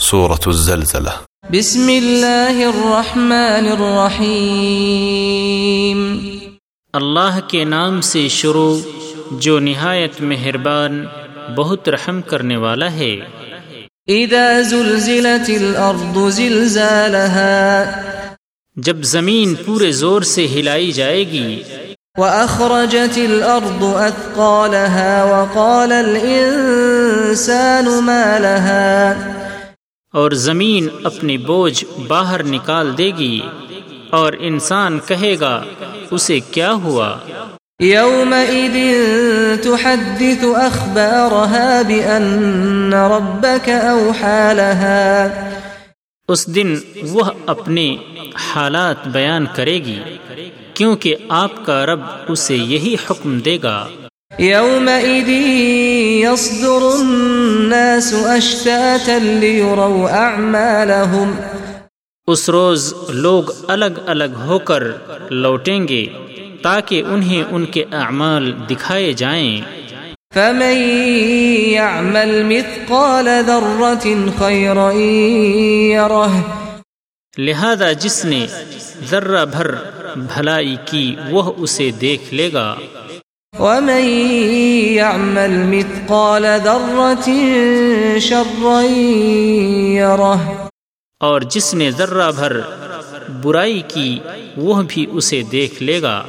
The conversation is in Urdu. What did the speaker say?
سورة الزلزلة. بسم الله الرحمن الرحيم اللہ کے نام سے شروع جو نہایت مہربان بہت رحم کرنے والا ہے۔ إذا زلزلت الأرض زلزالها جب زمین پورے زور سے ہلائی جائے گی وأخرجت الأرض أثقالها وقال الإنسان ما لها۔ اور زمین اپنی بوجھ باہر نکال دے گی اور انسان کہے گا اسے کیا ہوا؟ يومئذ تحدث أخبارها بأن ربك أوحى لها. اس دن وہ اپنے حالات بیان کرے گی کیونکہ آپ کا رب اسے یہی حکم دے گا۔ يومئذ يصدر الناس أشتاتا ليروا أعمالهم. اس روز لوگ الگ الگ ہو کر لوٹیں گے تاکہ انہیں ان کے اعمال دکھائے جائیں۔ فمن يعمل مثقال ذرة خيرا يره۔ لہذا جس نے ذرہ بھر بھلائی کی وہ اسے دیکھ لے گا۔ ومن يعمل مثقال ذرة شرا يره اور جس نے ذرہ بھر برائی کی، وہ بھی اسے دیکھ لے گا۔